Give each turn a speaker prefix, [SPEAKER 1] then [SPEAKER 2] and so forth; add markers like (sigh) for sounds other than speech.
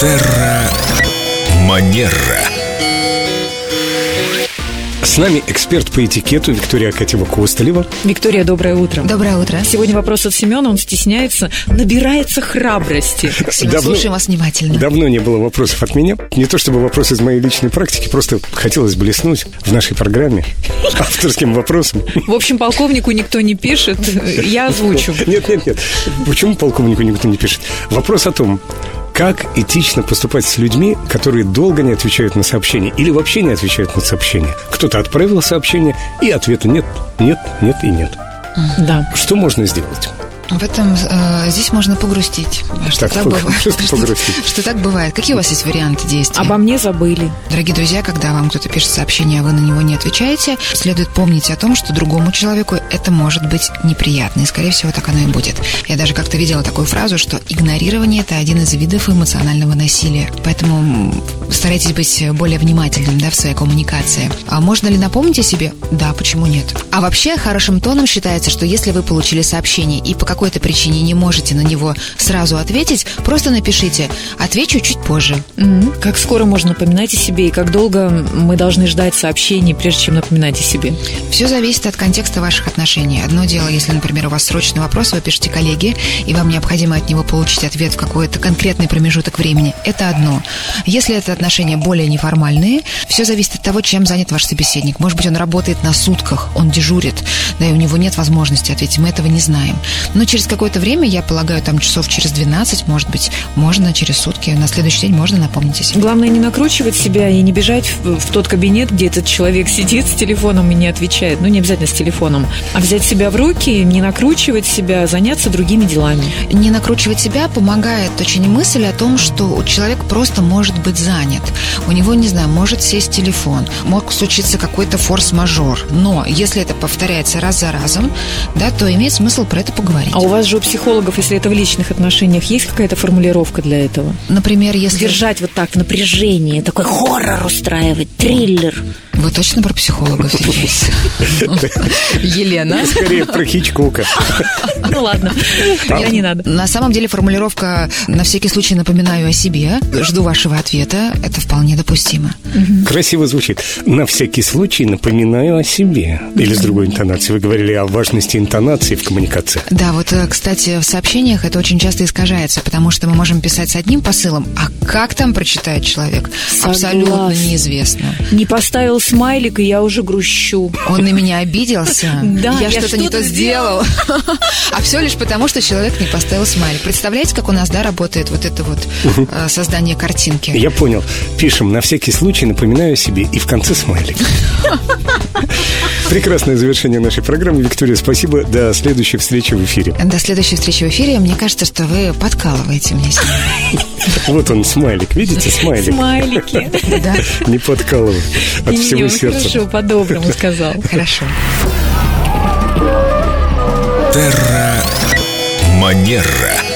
[SPEAKER 1] Терра Манера.
[SPEAKER 2] С нами эксперт по этикету Виктория Акатьева-Костылева.
[SPEAKER 3] Виктория, доброе утро.
[SPEAKER 4] Доброе утро.
[SPEAKER 3] Сегодня вопрос от Семена, он стесняется, набирается храбрости.
[SPEAKER 4] Семен,
[SPEAKER 2] Давно-
[SPEAKER 4] слушаем вас внимательно.
[SPEAKER 2] Давно не было вопросов от меня. Не то чтобы вопрос из моей личной практики, просто хотелось блеснуть в нашей программе (laughs) авторским вопросом.
[SPEAKER 3] В общем, полковнику никто не пишет, я озвучу.
[SPEAKER 2] Нет, нет, нет. Почему полковнику никто не пишет? Вопрос о том, как этично поступать с людьми, которые долго не отвечают на сообщения или вообще не отвечают на сообщения. Кто-то отправил сообщение, и ответа нет, нет, нет и нет.
[SPEAKER 3] Да.
[SPEAKER 2] Что можно сделать?
[SPEAKER 4] В этом э, здесь можно погрустить. Что
[SPEAKER 2] Так,
[SPEAKER 4] бывает. (laughs)
[SPEAKER 2] просто
[SPEAKER 4] Что-
[SPEAKER 2] погрустить. (laughs)
[SPEAKER 4] Что так бывает. Какие у вас есть варианты действий?
[SPEAKER 3] Обо мне забыли.
[SPEAKER 4] Дорогие друзья, когда вам кто-то пишет сообщение, а вы на него не отвечаете, следует помнить о том, что другому человеку это может быть неприятно. И, скорее всего, так оно и будет. Я даже как-то видела такую фразу, что игнорирование – это один из видов эмоционального насилия. Поэтому старайтесь быть более внимательным да, в своей коммуникации. А можно ли напомнить о себе? Да, почему нет? А вообще, хорошим тоном считается, что если вы получили сообщение и по какой-то причине не можете на него сразу ответить, просто напишите «отвечу чуть позже».
[SPEAKER 3] Как скоро можно напоминать о себе и как долго мы должны ждать сообщений, прежде чем напоминать о себе?
[SPEAKER 4] Все зависит от контекста ваших отношений. Одно дело, если, например, у вас срочный вопрос, вы пишете коллеге, и вам необходимо от него получить ответ в какой-то конкретный промежуток времени. Это одно. Если это отношения более неформальные, все зависит от того, чем занят ваш собеседник. Может быть, он работает на сутках, он дежурит, да, и у него нет возможности ответить, мы этого не знаем. Но через какое-то время, я полагаю, там часов через 12, может быть, можно через сутки, на следующий день можно напомнить о себе.
[SPEAKER 3] Главное не накручивать себя и не бежать в, в тот кабинет, где этот человек сидит с телефоном и не отвечает. Ну, не обязательно с телефоном. А взять себя в руки, не накручивать себя, заняться другими делами.
[SPEAKER 4] Не накручивать себя помогает очень мысль о том, что у человека просто может быть занят. У него, не знаю, может сесть телефон, мог случиться какой-то форс-мажор. Но если это повторяется раз за разом, да, то имеет смысл про это поговорить.
[SPEAKER 3] А у вас же у психологов, если это в личных отношениях, есть какая-то формулировка для этого?
[SPEAKER 4] Например, если...
[SPEAKER 3] Держать вот так в напряжении, такой хоррор устраивать, триллер.
[SPEAKER 4] Вы точно про психологов здесь? (laughs) Елена?
[SPEAKER 2] Скорее про Хичкока. (laughs)
[SPEAKER 3] Ну ладно, я не надо.
[SPEAKER 4] На самом деле формулировка «на всякий случай напоминаю о себе», «жду вашего ответа» — это вполне допустимо.
[SPEAKER 2] Красиво звучит. На всякий случай напоминаю о себе. Или с другой интонацией. Вы говорили о важности интонации в коммуникации.
[SPEAKER 4] Да, вот, э, кстати, в сообщениях это очень часто искажается, потому что мы можем писать с одним посылом, а как там прочитает человек, абсолютно неизвестно.
[SPEAKER 3] Не поставил смайлик, и я уже грущу.
[SPEAKER 4] Он на меня обиделся, (laughs)
[SPEAKER 3] Да,
[SPEAKER 4] я,
[SPEAKER 3] я
[SPEAKER 4] что-то не то сделал. (laughs) А все лишь потому, что человек не поставил смайлик. Представляете, как у нас, да, работает вот это вот э, создание картинки?
[SPEAKER 2] Я понял. Пишем на всякий случай, напоминаю себе. И в конце смайлик. (laughs) Прекрасное завершение нашей программы. Виктория, спасибо. До следующей встречи в эфире.
[SPEAKER 4] До следующей встречи в эфире. Мне кажется, что вы подкалываете мне сегодня.
[SPEAKER 2] Вот он, смайлик. Видите, смайлик?
[SPEAKER 3] Смайлики.
[SPEAKER 4] Да?
[SPEAKER 2] Не подкалывай. От
[SPEAKER 3] Не,
[SPEAKER 2] всего
[SPEAKER 3] он
[SPEAKER 2] сердца.
[SPEAKER 3] Хорошо, по-доброму сказал.
[SPEAKER 4] Хорошо.
[SPEAKER 1] Терра Манера.